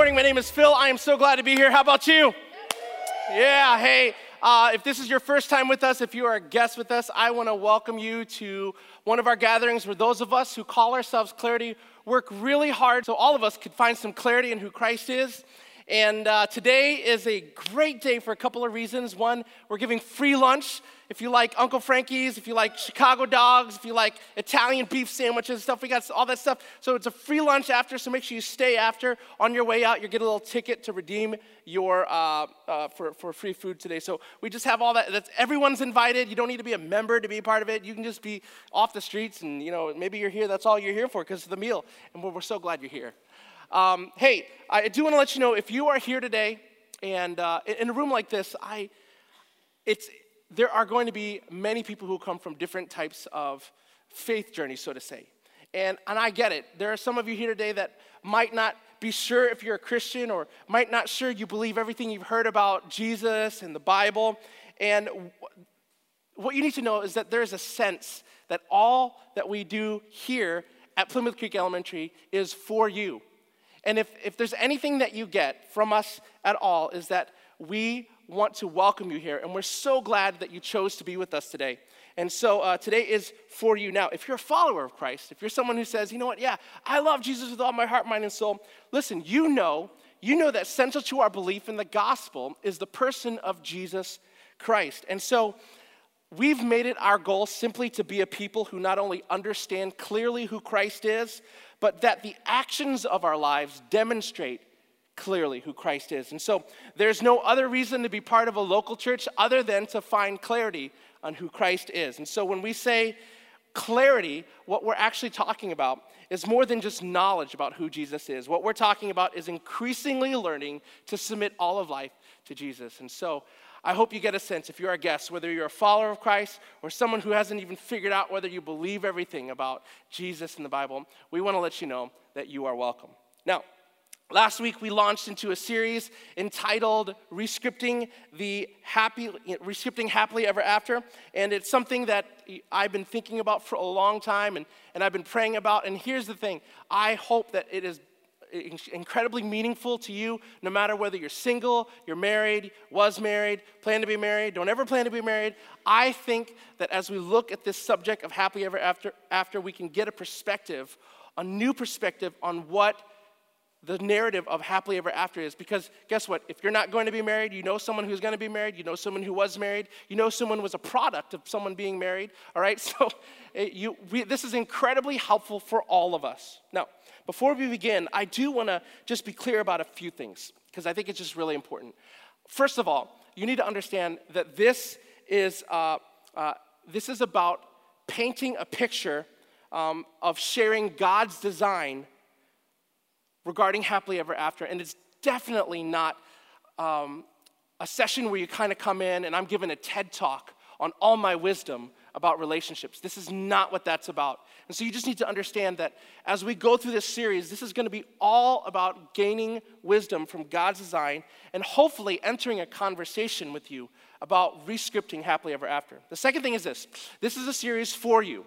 morning. My name is Phil. I am so glad to be here. How about you? Yeah, hey, uh, if this is your first time with us, if you are a guest with us, I want to welcome you to one of our gatherings where those of us who call ourselves Clarity work really hard so all of us could find some clarity in who Christ is. And uh, today is a great day for a couple of reasons. One, we're giving free lunch. If you like Uncle Frankie's, if you like Chicago dogs, if you like Italian beef sandwiches and stuff, we got all that stuff. So it's a free lunch after, so make sure you stay after. On your way out, you get a little ticket to redeem your, uh, uh, for, for free food today. So we just have all that. That's, everyone's invited. You don't need to be a member to be part of it. You can just be off the streets and, you know, maybe you're here. That's all you're here for because of the meal. And we're, we're so glad you're here. Um, hey, I do want to let you know if you are here today and uh, in a room like this, I, it's, there are going to be many people who come from different types of faith journeys, so to say. And, and I get it. There are some of you here today that might not be sure if you're a Christian or might not sure you believe everything you've heard about Jesus and the Bible. And what you need to know is that there is a sense that all that we do here at Plymouth Creek Elementary is for you. And if, if there's anything that you get from us at all, is that we want to welcome you here. And we're so glad that you chose to be with us today. And so uh, today is for you. Now, if you're a follower of Christ, if you're someone who says, you know what, yeah, I love Jesus with all my heart, mind, and soul, listen, you know, you know that central to our belief in the gospel is the person of Jesus Christ. And so we've made it our goal simply to be a people who not only understand clearly who Christ is, but that the actions of our lives demonstrate clearly who Christ is. And so there's no other reason to be part of a local church other than to find clarity on who Christ is. And so when we say clarity, what we're actually talking about is more than just knowledge about who Jesus is. What we're talking about is increasingly learning to submit all of life to Jesus. And so I hope you get a sense, if you're a guest, whether you're a follower of Christ or someone who hasn't even figured out whether you believe everything about Jesus in the Bible, we want to let you know that you are welcome. Now, Last week, we launched into a series entitled Rescripting the Happy, Rescripting Happily Ever After. And it's something that I've been thinking about for a long time and, and I've been praying about. And here's the thing I hope that it is incredibly meaningful to you, no matter whether you're single, you're married, was married, plan to be married, don't ever plan to be married. I think that as we look at this subject of happily ever after, after we can get a perspective, a new perspective on what the narrative of happily ever after is because guess what? If you're not going to be married you know someone who's going to be married you know someone who was married you know someone was a product of someone being married all right? So it, you, we, this is incredibly helpful for all of us. Now before we begin, I do want to just be clear about a few things because I think it's just really important. First of all, you need to understand that this is, uh, uh, this is about painting a picture um, of sharing God's design regarding happily ever after. And it's definitely not um, a session where you kind of come in and I'm giving a TED talk on all my wisdom about relationships. This is not what that's about. And so you just need to understand that as we go through this series, this is going to be all about gaining wisdom from God's design and hopefully entering a conversation with you about rescripting happily ever after. The second thing is this this is a series for you.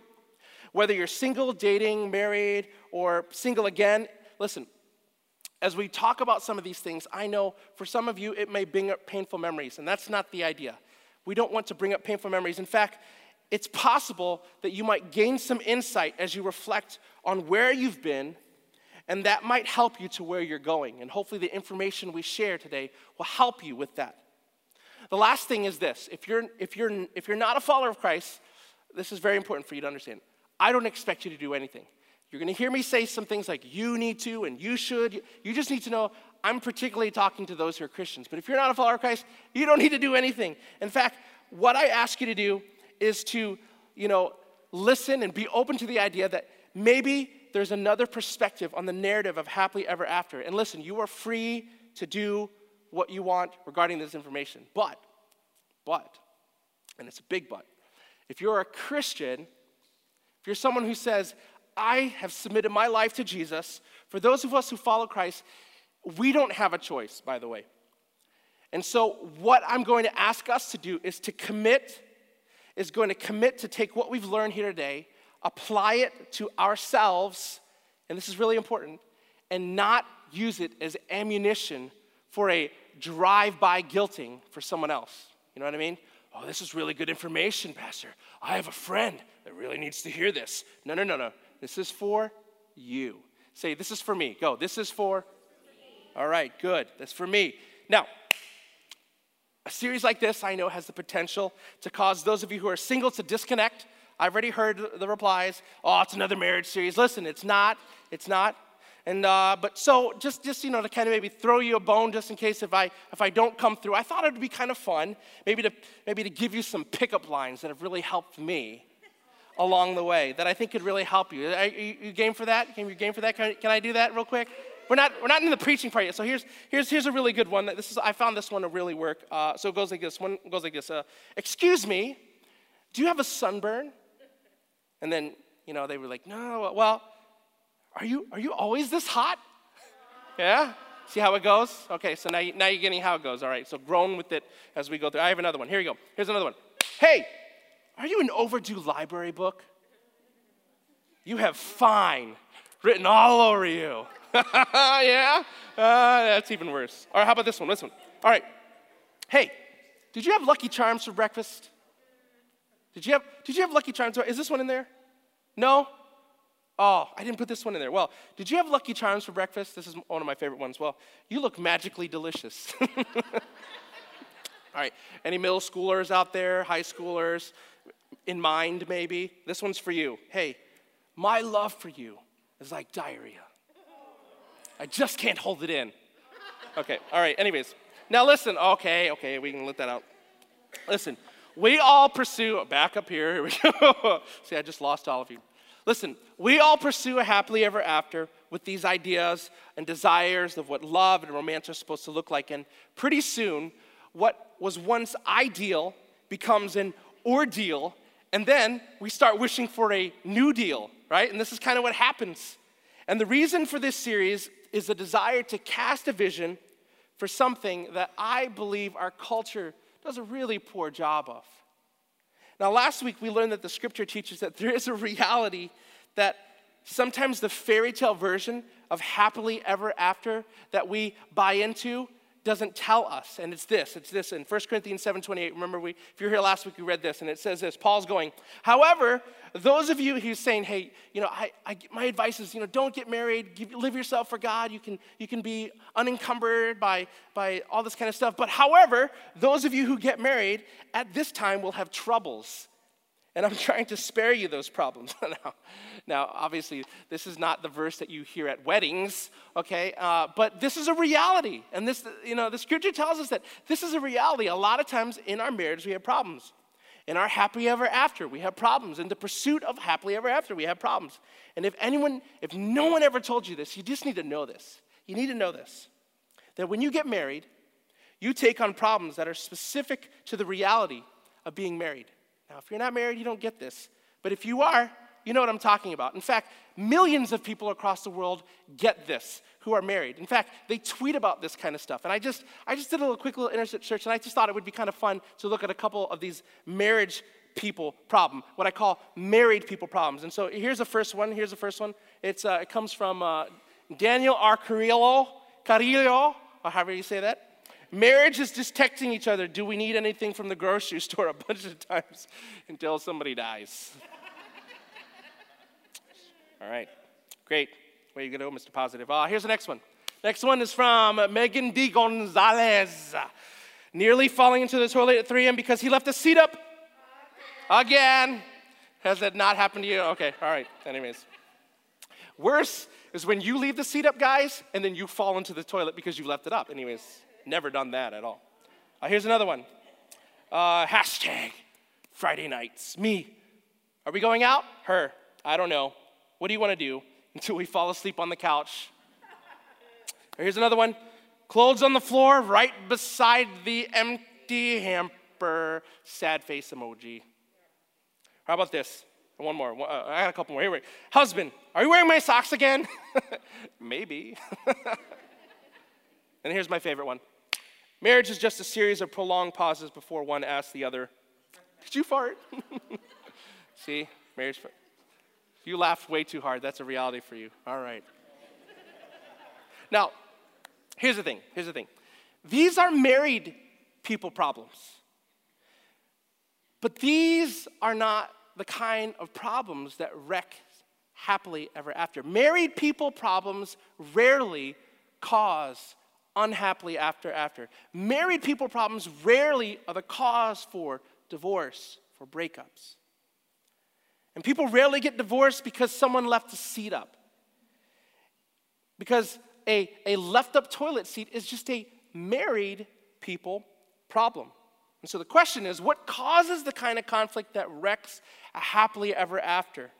Whether you're single, dating, married, or single again, listen, as we talk about some of these things, I know for some of you it may bring up painful memories, and that's not the idea. We don't want to bring up painful memories. In fact, it's possible that you might gain some insight as you reflect on where you've been, and that might help you to where you're going. And hopefully, the information we share today will help you with that. The last thing is this if you're, if you're, if you're not a follower of Christ, this is very important for you to understand. I don't expect you to do anything. You're going to hear me say some things like you need to and you should. You just need to know I'm particularly talking to those who are Christians. But if you're not a follower of Christ, you don't need to do anything. In fact, what I ask you to do is to, you know, listen and be open to the idea that maybe there's another perspective on the narrative of happily ever after. And listen, you are free to do what you want regarding this information. But, but, and it's a big but, if you're a Christian, if you're someone who says, I have submitted my life to Jesus, for those of us who follow Christ, we don't have a choice, by the way. And so, what I'm going to ask us to do is to commit is going to commit to take what we've learned here today, apply it to ourselves, and this is really important, and not use it as ammunition for a drive by guilting for someone else. You know what I mean? Oh, this is really good information, Pastor. I have a friend that really needs to hear this. No, no, no, no. This is for you. Say, this is for me. Go, this is for. All right, good. That's for me. Now, a series like this, I know, has the potential to cause those of you who are single to disconnect. I've already heard the replies. Oh, it's another marriage series. Listen, it's not. It's not. And uh, but so just just you know to kind of maybe throw you a bone just in case if I if I don't come through, I thought it would be kind of fun maybe to maybe to give you some pickup lines that have really helped me along the way that I think could really help you. Are you, game for that? Can you game for that? Can I, can I do that real quick? We're not we're not in the preaching part yet. So here's here's here's a really good one. This is I found this one to really work. Uh, so it goes like this. One goes like this. Uh, Excuse me, do you have a sunburn? And then you know they were like, no. Well are you, are you always this hot? Yeah? See how it goes? Okay, so now, you, now you're getting how it goes. All right, so groan with it as we go through. I have another one. Here you go. Here's another one. Hey, are you an overdue library book? You have fine written all over you. yeah? Uh, that's even worse. All right, how about this one? This one. All right. Hey, did you have Lucky Charms for breakfast? Did you have, did you have Lucky Charms? Is this one in there? No? Oh, I didn't put this one in there. Well, did you have Lucky Charms for breakfast? This is one of my favorite ones. Well, you look magically delicious. All right, any middle schoolers out there, high schoolers, in mind maybe? This one's for you. Hey, my love for you is like diarrhea. I just can't hold it in. Okay, all right, anyways. Now listen, okay, okay, we can let that out. Listen, we all pursue, back up here, here we go. See, I just lost all of you. Listen, we all pursue a happily ever after with these ideas and desires of what love and romance are supposed to look like. And pretty soon, what was once ideal becomes an ordeal. And then we start wishing for a new deal, right? And this is kind of what happens. And the reason for this series is a desire to cast a vision for something that I believe our culture does a really poor job of. Now, last week we learned that the scripture teaches that there is a reality that sometimes the fairy tale version of happily ever after that we buy into doesn't tell us and it's this it's this in 1 corinthians 7.28 remember we if you're here last week we read this and it says this paul's going however those of you who's saying hey you know I, I, my advice is you know don't get married give, live yourself for god. You can you can be unencumbered by by all this kind of stuff. But however those of you who get married at this time will have troubles and I'm trying to spare you those problems. now, now, obviously, this is not the verse that you hear at weddings, okay? Uh, but this is a reality. And this, you know, the scripture tells us that this is a reality. A lot of times in our marriage, we have problems. In our happily ever after, we have problems. In the pursuit of happily ever after, we have problems. And if anyone, if no one ever told you this, you just need to know this. You need to know this that when you get married, you take on problems that are specific to the reality of being married. Now, if you're not married, you don't get this. But if you are, you know what I'm talking about. In fact, millions of people across the world get this who are married. In fact, they tweet about this kind of stuff. And I just, I just did a little quick little internet search, and I just thought it would be kind of fun to look at a couple of these marriage people problem, what I call married people problems. And so here's the first one. Here's the first one. It's, uh, it comes from uh, Daniel R. Carrillo, Carrillo, or however you say that. Marriage is just texting each other, do we need anything from the grocery store a bunch of times until somebody dies. All right, great. where Way to go, Mr. Positive. Uh, here's the next one. Next one is from Megan D. Gonzalez. Nearly falling into the toilet at 3 a.m. because he left the seat up again. Has that not happened to you? Okay, all right. Anyways. Worse is when you leave the seat up, guys, and then you fall into the toilet because you left it up. Anyways. Never done that at all. Uh, here's another one. Uh, hashtag Friday nights. Me. Are we going out? Her. I don't know. What do you want to do until we fall asleep on the couch? Here's another one. Clothes on the floor right beside the empty hamper. Sad face emoji. How about this? One more. Uh, I got a couple more. Here we go. Husband, are you wearing my socks again? Maybe. and here's my favorite one. Marriage is just a series of prolonged pauses before one asks the other, Did you fart? See, marriage. You laughed way too hard. That's a reality for you. All right. now, Here's the thing. Here's the thing. These are married people problems. But these are not the kind of problems that wreck happily ever after. Married people problems rarely cause unhappily after after. Married people problems rarely are the cause for divorce, for breakups. And people rarely get divorced because someone left a seat up. Because a, a left up toilet seat is just a married people problem. And so the question is what causes the kind of conflict that wrecks a happily ever after?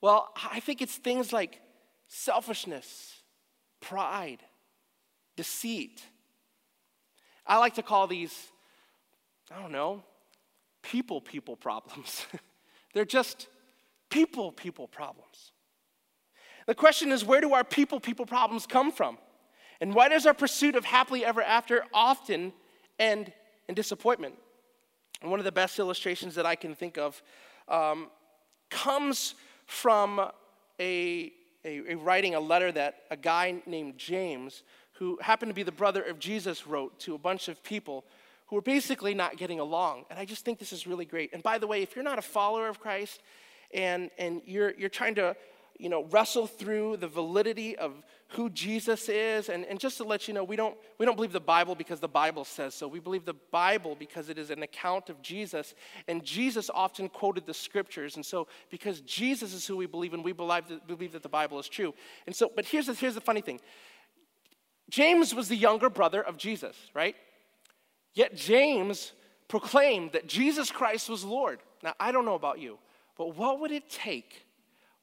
Well, I think it's things like selfishness, pride, deceit. I like to call these, I don't know, people people problems. They're just people people problems. The question is where do our people people problems come from? And why does our pursuit of happily ever after often end in disappointment? And one of the best illustrations that I can think of um, comes from a, a, a writing, a letter that a guy named James, who happened to be the brother of Jesus, wrote to a bunch of people who were basically not getting along. And I just think this is really great. And by the way, if you're not a follower of Christ and, and you're, you're trying to you know, wrestle through the validity of who Jesus is. And, and just to let you know, we don't, we don't believe the Bible because the Bible says so. We believe the Bible because it is an account of Jesus. And Jesus often quoted the scriptures. And so, because Jesus is who we believe in, we believe that, believe that the Bible is true. And so, but here's the, here's the funny thing James was the younger brother of Jesus, right? Yet James proclaimed that Jesus Christ was Lord. Now, I don't know about you, but what would it take?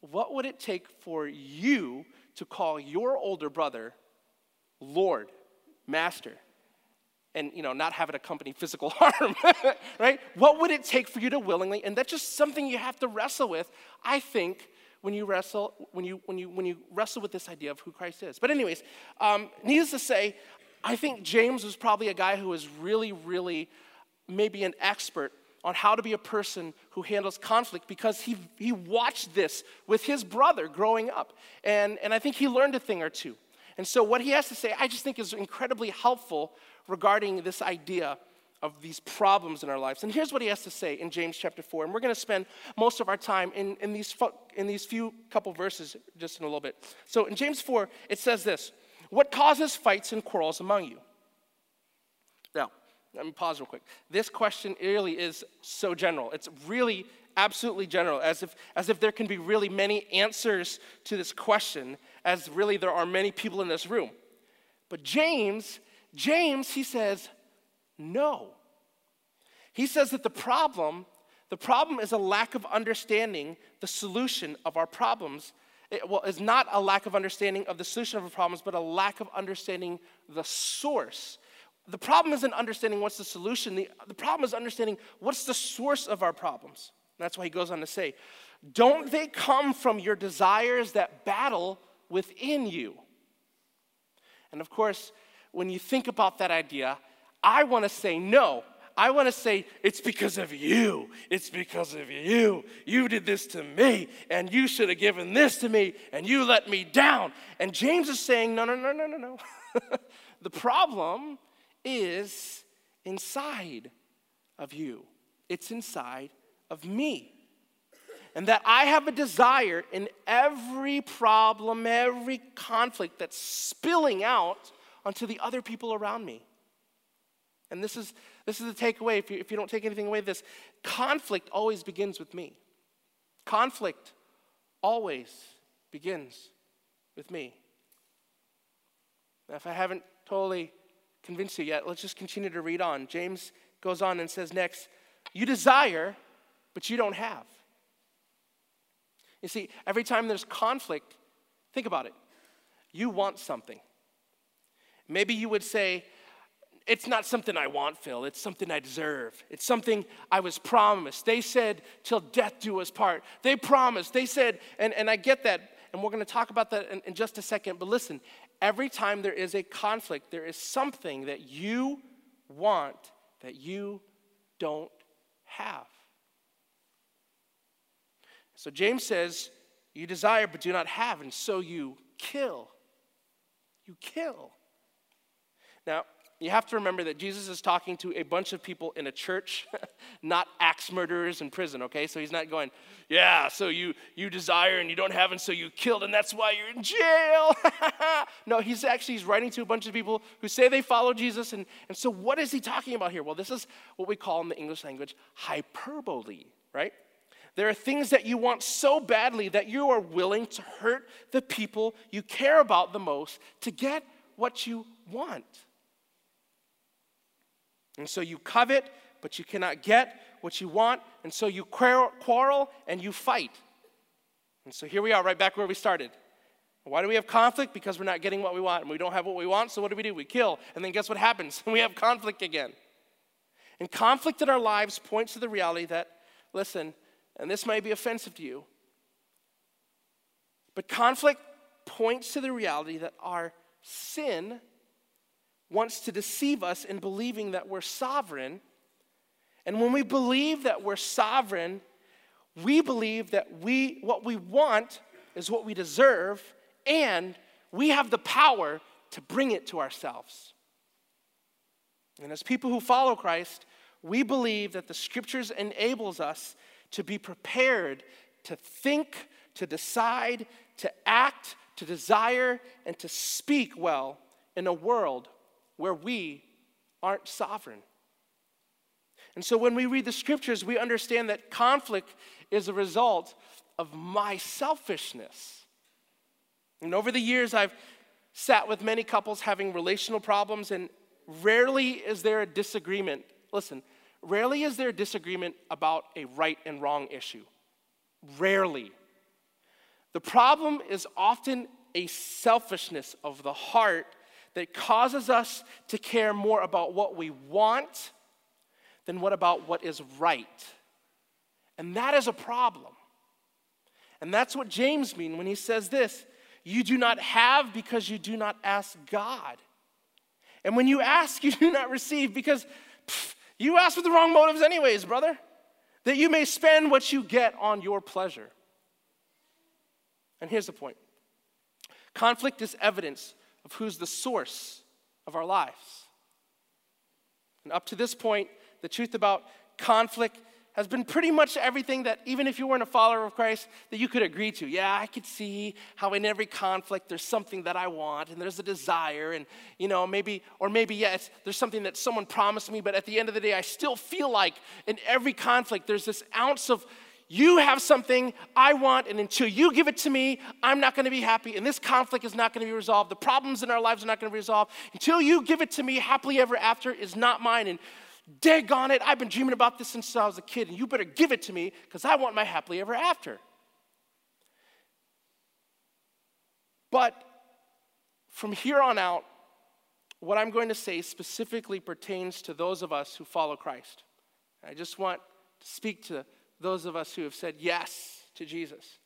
what would it take for you to call your older brother Lord, Master, and you know not have it accompany physical harm, right? What would it take for you to willingly? And that's just something you have to wrestle with. I think when you wrestle when you when you when you wrestle with this idea of who Christ is. But anyways, um, needless to say, I think James was probably a guy who was really really maybe an expert on how to be a person who handles conflict because he, he watched this with his brother growing up. And, and I think he learned a thing or two. And so, what he has to say, I just think is incredibly helpful regarding this idea of these problems in our lives. And here's what he has to say in James chapter 4. And we're going to spend most of our time in, in, these, in these few couple verses just in a little bit. So, in James 4, it says this What causes fights and quarrels among you? Let me pause real quick. This question really is so general. It's really absolutely general, as if, as if there can be really many answers to this question, as really there are many people in this room. But James, James, he says, no. He says that the problem, the problem is a lack of understanding the solution of our problems. It, well, is not a lack of understanding of the solution of our problems, but a lack of understanding the source the problem isn't understanding what's the solution. The, the problem is understanding what's the source of our problems. that's why he goes on to say, Don't they come from your desires that battle within you? And of course, when you think about that idea, I want to say no. I want to say, it's because of you. It's because of you. You did this to me, and you should have given this to me, and you let me down. And James is saying, no, no, no, no, no, no. the problem is inside of you, it's inside of me. And that I have a desire in every problem, every conflict that's spilling out onto the other people around me. And this is, this is the takeaway. If you, if you don't take anything away this, conflict always begins with me. Conflict always begins with me. Now, if I haven't totally convinced you yet, let's just continue to read on. James goes on and says next, You desire, but you don't have. You see, every time there's conflict, think about it. You want something. Maybe you would say, it's not something I want, Phil. It's something I deserve. It's something I was promised. They said, till death do us part. They promised. They said, and, and I get that, and we're going to talk about that in, in just a second. But listen, every time there is a conflict, there is something that you want that you don't have. So James says, You desire but do not have, and so you kill. You kill. Now, you have to remember that Jesus is talking to a bunch of people in a church, not axe murderers in prison, okay? So he's not going, yeah, so you, you desire and you don't have, and so you killed, and that's why you're in jail. no, he's actually he's writing to a bunch of people who say they follow Jesus. And, and so what is he talking about here? Well, this is what we call in the English language hyperbole, right? There are things that you want so badly that you are willing to hurt the people you care about the most to get what you want. And so you covet, but you cannot get what you want. And so you quarrel and you fight. And so here we are, right back where we started. Why do we have conflict? Because we're not getting what we want. And we don't have what we want, so what do we do? We kill. And then guess what happens? we have conflict again. And conflict in our lives points to the reality that, listen, and this may be offensive to you, but conflict points to the reality that our sin wants to deceive us in believing that we're sovereign. And when we believe that we're sovereign, we believe that we what we want is what we deserve and we have the power to bring it to ourselves. And as people who follow Christ, we believe that the scriptures enables us to be prepared to think, to decide, to act, to desire, and to speak well in a world where we aren't sovereign. And so when we read the scriptures, we understand that conflict is a result of my selfishness. And over the years, I've sat with many couples having relational problems, and rarely is there a disagreement. Listen, rarely is there a disagreement about a right and wrong issue. Rarely. The problem is often a selfishness of the heart that causes us to care more about what we want than what about what is right. And that is a problem. And that's what James means when he says this you do not have because you do not ask God. And when you ask, you do not receive because pff, you ask with the wrong motives, anyways, brother, that you may spend what you get on your pleasure. And here's the point conflict is evidence of who's the source of our lives. And up to this point, the truth about conflict has been pretty much everything that, even if you weren't a follower of Christ, that you could agree to. Yeah, I could see how in every conflict there's something that I want and there's a desire, and, you know, maybe, or maybe, yes, there's something that someone promised me, but at the end of the day, I still feel like in every conflict there's this ounce of you have something I want, and until you give it to me, I'm not going to be happy, and this conflict is not going to be resolved. The problems in our lives are not going to be resolved. Until you give it to me, happily ever after is not mine. And dig on it, I've been dreaming about this since I was a kid, and you better give it to me because I want my happily ever after. But from here on out, what I'm going to say specifically pertains to those of us who follow Christ. I just want to speak to those of us who have said yes to Jesus.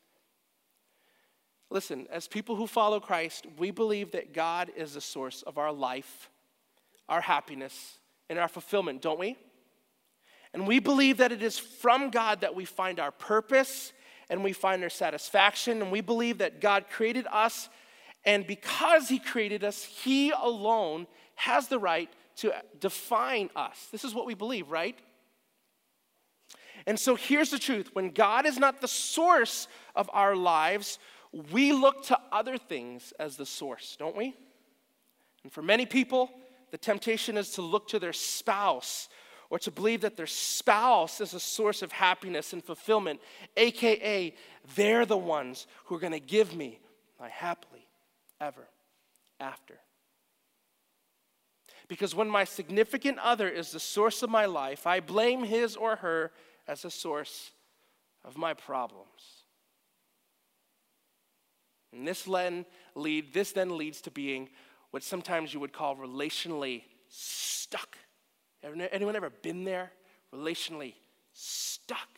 Listen, as people who follow Christ, we believe that God is the source of our life, our happiness, and our fulfillment, don't we? And we believe that it is from God that we find our purpose and we find our satisfaction. And we believe that God created us, and because He created us, He alone has the right to define us. This is what we believe, right? And so here's the truth when God is not the source of our lives, we look to other things as the source, don't we? And for many people, the temptation is to look to their spouse or to believe that their spouse is a source of happiness and fulfillment, aka, they're the ones who are going to give me my happily ever after. Because when my significant other is the source of my life, I blame his or her as a source of my problems. And this then, lead, this then leads to being what sometimes you would call relationally stuck. Anyone ever been there? Relationally stuck.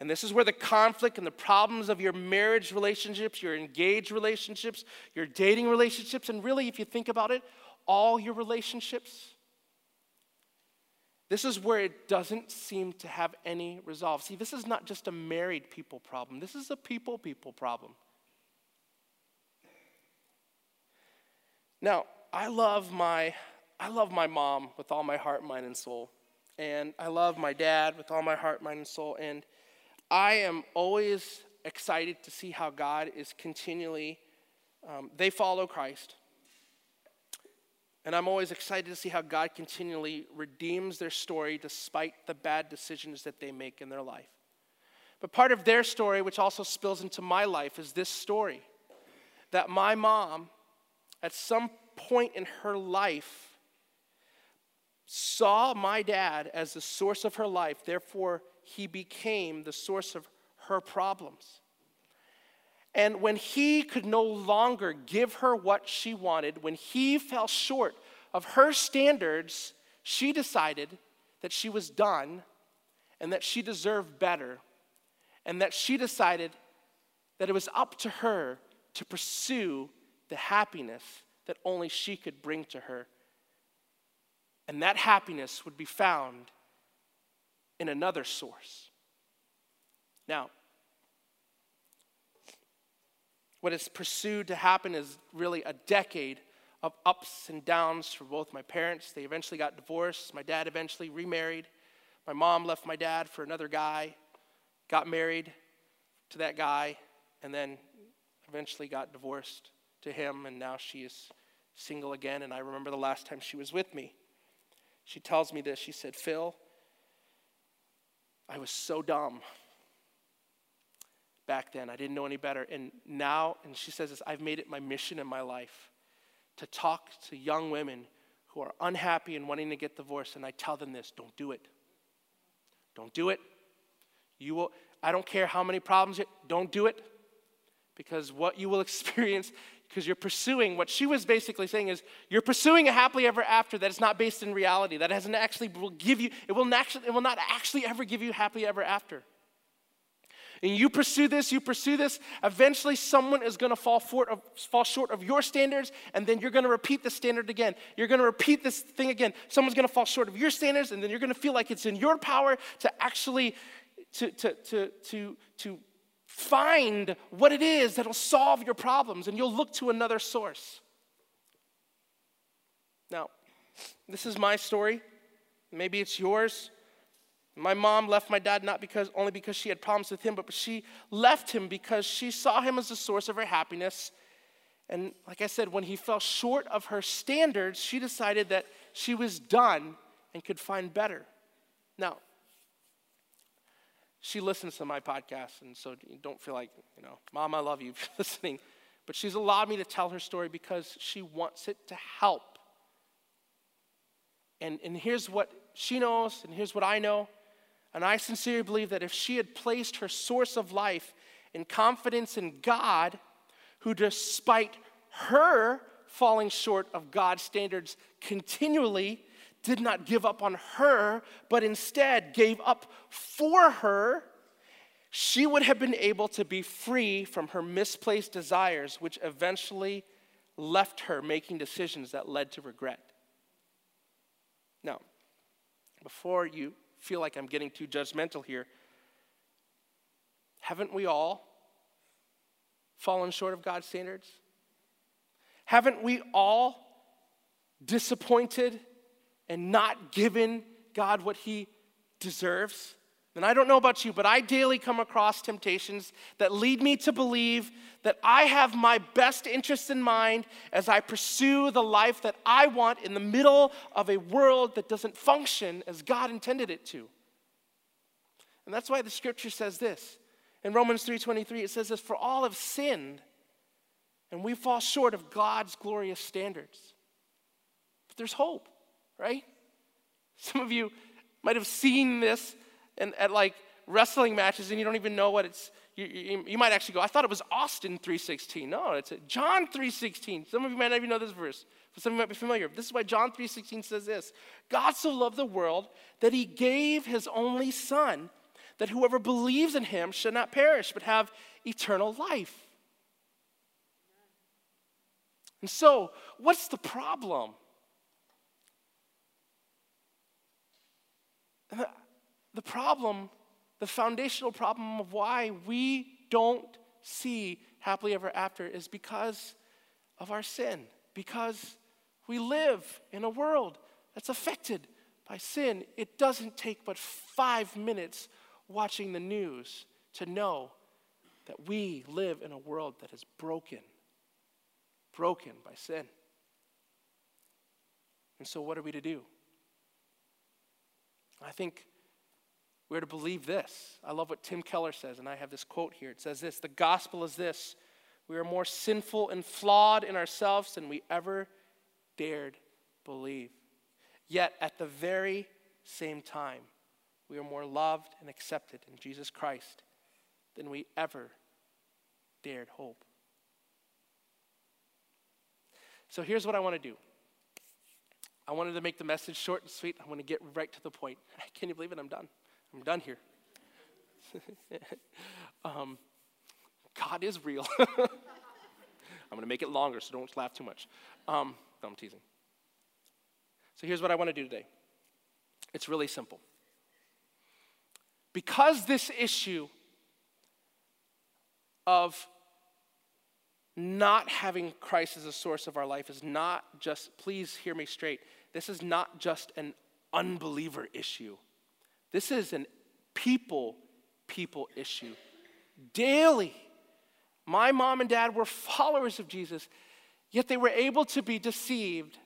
And this is where the conflict and the problems of your marriage relationships, your engaged relationships, your dating relationships, and really, if you think about it, all your relationships this is where it doesn't seem to have any resolve. See, this is not just a married people problem, this is a people people problem. Now, I love my I love my mom with all my heart, mind, and soul. And I love my dad with all my heart, mind, and soul. And I am always excited to see how God is continually, um, they follow Christ. And I'm always excited to see how God continually redeems their story despite the bad decisions that they make in their life. But part of their story, which also spills into my life, is this story that my mom, at some point in her life, saw my dad as the source of her life, therefore, he became the source of her problems. And when he could no longer give her what she wanted, when he fell short of her standards, she decided that she was done and that she deserved better, and that she decided that it was up to her to pursue the happiness that only she could bring to her and that happiness would be found in another source. Now, what has pursued to happen is really a decade of ups and downs for both my parents. They eventually got divorced. My dad eventually remarried. My mom left my dad for another guy, got married to that guy, and then eventually got divorced to him, and now she is single again. And I remember the last time she was with me. She tells me this. She said, Phil, I was so dumb back then. I didn't know any better. And now, and she says this, I've made it my mission in my life to talk to young women who are unhappy and wanting to get divorced. And I tell them this don't do it. Don't do it. You will, I don't care how many problems, you, don't do it. Because what you will experience because you're pursuing what she was basically saying is you're pursuing a happily ever after that is not based in reality that hasn't actually will give you it will not it will not actually ever give you happily ever after and you pursue this you pursue this eventually someone is going to fall, of, fall short of your standards and then you're going to repeat the standard again you're going to repeat this thing again someone's going to fall short of your standards and then you're going to feel like it's in your power to actually to to to to, to find what it is that'll solve your problems and you'll look to another source. Now, this is my story. Maybe it's yours. My mom left my dad not because only because she had problems with him, but she left him because she saw him as the source of her happiness. And like I said, when he fell short of her standards, she decided that she was done and could find better. Now, she listens to my podcast, and so don't feel like, you know, Mom, I love you for listening. But she's allowed me to tell her story because she wants it to help. And, and here's what she knows, and here's what I know. And I sincerely believe that if she had placed her source of life in confidence in God, who despite her falling short of God's standards continually, did not give up on her, but instead gave up for her, she would have been able to be free from her misplaced desires, which eventually left her making decisions that led to regret. Now, before you feel like I'm getting too judgmental here, haven't we all fallen short of God's standards? Haven't we all disappointed and not given God what he deserves. And I don't know about you, but I daily come across temptations that lead me to believe that I have my best interests in mind as I pursue the life that I want in the middle of a world that doesn't function as God intended it to. And that's why the scripture says this. In Romans 3:23 it says this for all have sinned and we fall short of God's glorious standards. But there's hope right? Some of you might have seen this in, at like wrestling matches and you don't even know what it's you, you, you, might actually go i thought it was austin 316 no it's john 316 some of you might not even know this verse but some of you might be familiar. This is why john 316 says this god so loved the world that he gave his only son that whoever believes in him should not perish but have eternal life. And so what's the problem the problem, the foundational problem of why we don't see happily ever after is because of our sin, because We live in a world that's affected by sin. It doesn't take but five minutes watching the news to know that we live in a world that is broken, broken by sin. And so, what are we to do? I think we're to believe this. I love what Tim Keller says, and I have this quote here. It says this The gospel is this we are more sinful and flawed in ourselves than we ever dared believe. Yet, at the very same time, we are more loved and accepted in Jesus Christ than we ever dared hope. So here's what I want to do. I wanted to make the message short and sweet. I want to get right to the point. Can you believe it? I'm done. I'm done here. um, God is real. I'm going to make it longer, so don't laugh too much. Um, no, I'm teasing. So here's what I want to do today it's really simple. Because this issue of not having Christ as a source of our life is not just, please hear me straight, this is not just an unbeliever issue. This is an people, people issue. Daily, my mom and dad were followers of Jesus, yet they were able to be deceived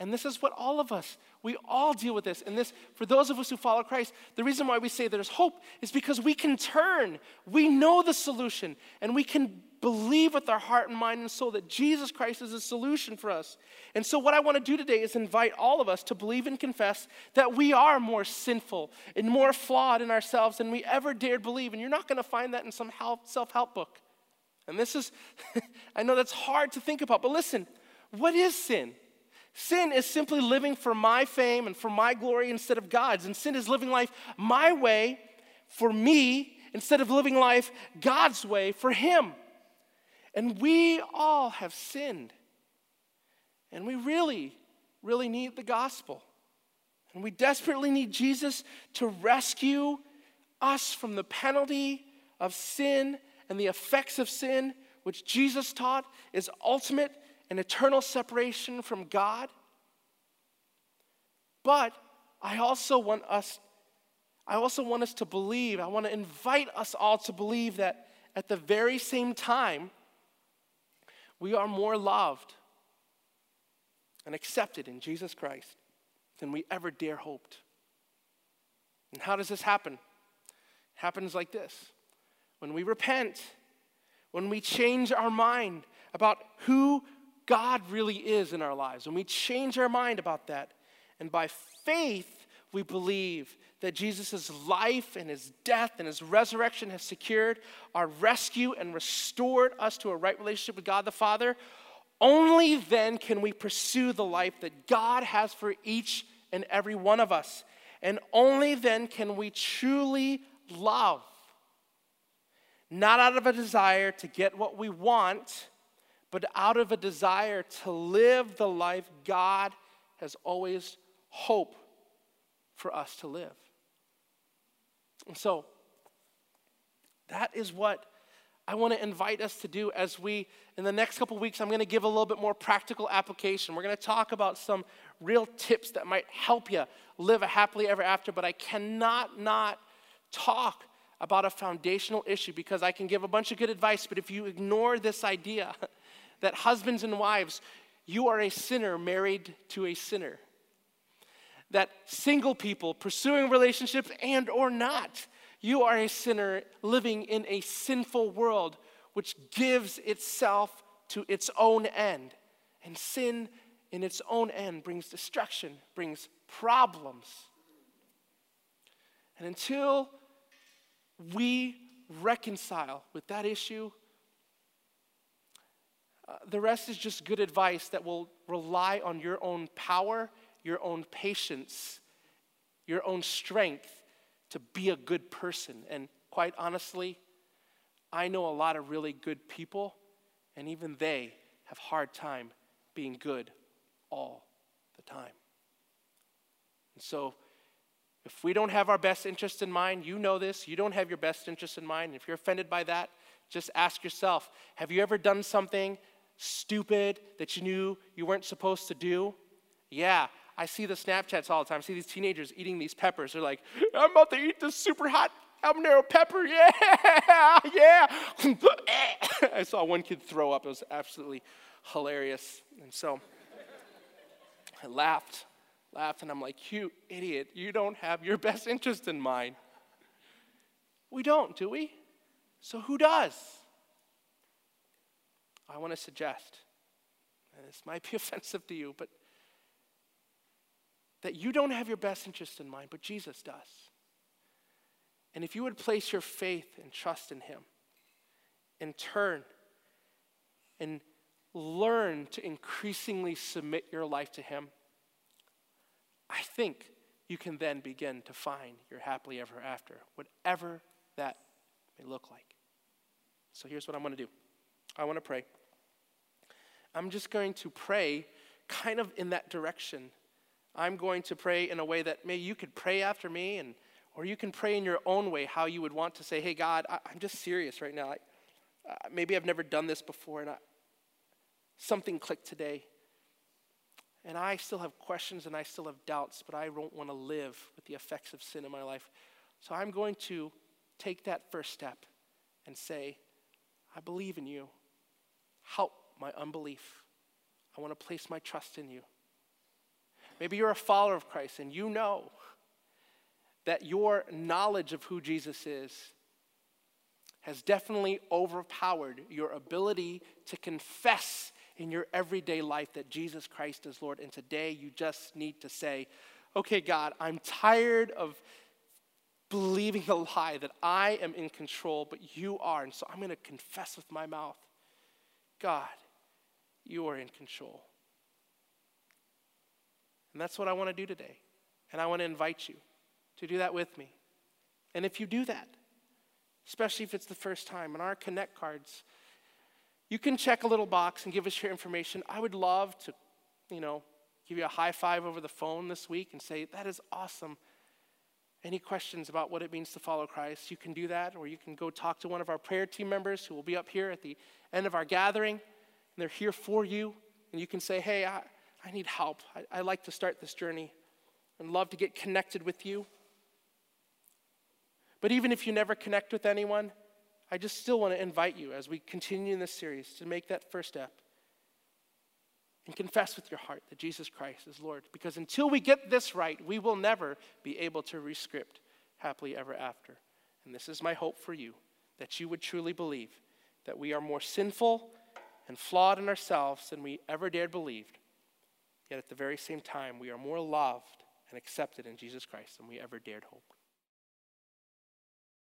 and this is what all of us, we all deal with this. And this, for those of us who follow Christ, the reason why we say there's hope is because we can turn. We know the solution, and we can believe with our heart and mind and soul that Jesus Christ is a solution for us. And so, what I want to do today is invite all of us to believe and confess that we are more sinful and more flawed in ourselves than we ever dared believe. And you're not going to find that in some self help book. And this is, I know that's hard to think about, but listen, what is sin? Sin is simply living for my fame and for my glory instead of God's. And sin is living life my way for me instead of living life God's way for Him. And we all have sinned. And we really, really need the gospel. And we desperately need Jesus to rescue us from the penalty of sin and the effects of sin, which Jesus taught is ultimate and eternal separation from God. But I also want us I also want us to believe, I want to invite us all to believe that at the very same time we are more loved and accepted in Jesus Christ than we ever dare hoped. And how does this happen? It happens like this. When we repent, when we change our mind about who God really is in our lives, when we change our mind about that, and by faith, we believe that Jesus' life and his death and his resurrection has secured our rescue and restored us to a right relationship with God the Father, only then can we pursue the life that God has for each and every one of us. And only then can we truly love. Not out of a desire to get what we want, but out of a desire to live the life God has always hoped for us to live. And so, that is what I want to invite us to do as we, in the next couple weeks, I'm going to give a little bit more practical application. We're going to talk about some real tips that might help you live a happily ever after, but I cannot not talk about a foundational issue because I can give a bunch of good advice, but if you ignore this idea, that husbands and wives, you are a sinner married to a sinner. That single people pursuing relationships and or not, you are a sinner living in a sinful world which gives itself to its own end. And sin in its own end brings destruction, brings problems. And until we reconcile with that issue, uh, the rest is just good advice that will rely on your own power, your own patience, your own strength to be a good person. And quite honestly, I know a lot of really good people, and even they have hard time being good all the time. And so, if we don't have our best interest in mind, you know this, you don't have your best interest in mind. If you're offended by that, just ask yourself have you ever done something stupid that you knew you weren't supposed to do? Yeah, I see the Snapchats all the time. I see these teenagers eating these peppers. They're like, I'm about to eat this super hot habanero pepper. Yeah, yeah. I saw one kid throw up. It was absolutely hilarious. And so I laughed, laughed, and I'm like, You idiot, you don't have your best interest in mind. We don't, do we? So who does? I want to suggest, and this might be offensive to you, but that you don't have your best interest in mind, but Jesus does. And if you would place your faith and trust in Him and turn and learn to increasingly submit your life to Him, I think you can then begin to find your happily ever after, whatever that may look like. So here's what I'm going to do I want to pray. I'm just going to pray kind of in that direction. I'm going to pray in a way that maybe you could pray after me, and, or you can pray in your own way how you would want to say, Hey, God, I, am just serious right now. I, uh, maybe I've never done this before, and I, something clicked today. And I still have questions and I still have doubts, but I don't want to live with the effects of sin in my life. So I'm going to take that first step and say, I believe in you. Help my unbelief. I want to place my trust in you. Maybe you're a follower of Christ and you know that your knowledge of who Jesus is has definitely overpowered your ability to confess in your everyday life that Jesus Christ is Lord. And today you just need to say, okay, God, I'm tired of believing the lie that I am in control, but you are. And so I'm going to confess with my mouth God, you are in control. And that's what I want to do today. And I want to invite you to do that with me. And if you do that, especially if it's the first time, in our Connect cards, you can check a little box and give us your information. I would love to, you know, give you a high five over the phone this week and say, that is awesome. Any questions about what it means to follow Christ, you can do that, or you can go talk to one of our prayer team members who will be up here at the end of our gathering, and they're here for you. And you can say, Hey, I, I need help. I, I like to start this journey and love to get connected with you. But even if you never connect with anyone, I just still want to invite you as we continue in this series to make that first step and confess with your heart that Jesus Christ is Lord. Because until we get this right, we will never be able to rescript happily ever after. And this is my hope for you that you would truly believe that we are more sinful and flawed in ourselves than we ever dared believe. Yet at the very same time, we are more loved and accepted in Jesus Christ than we ever dared hope.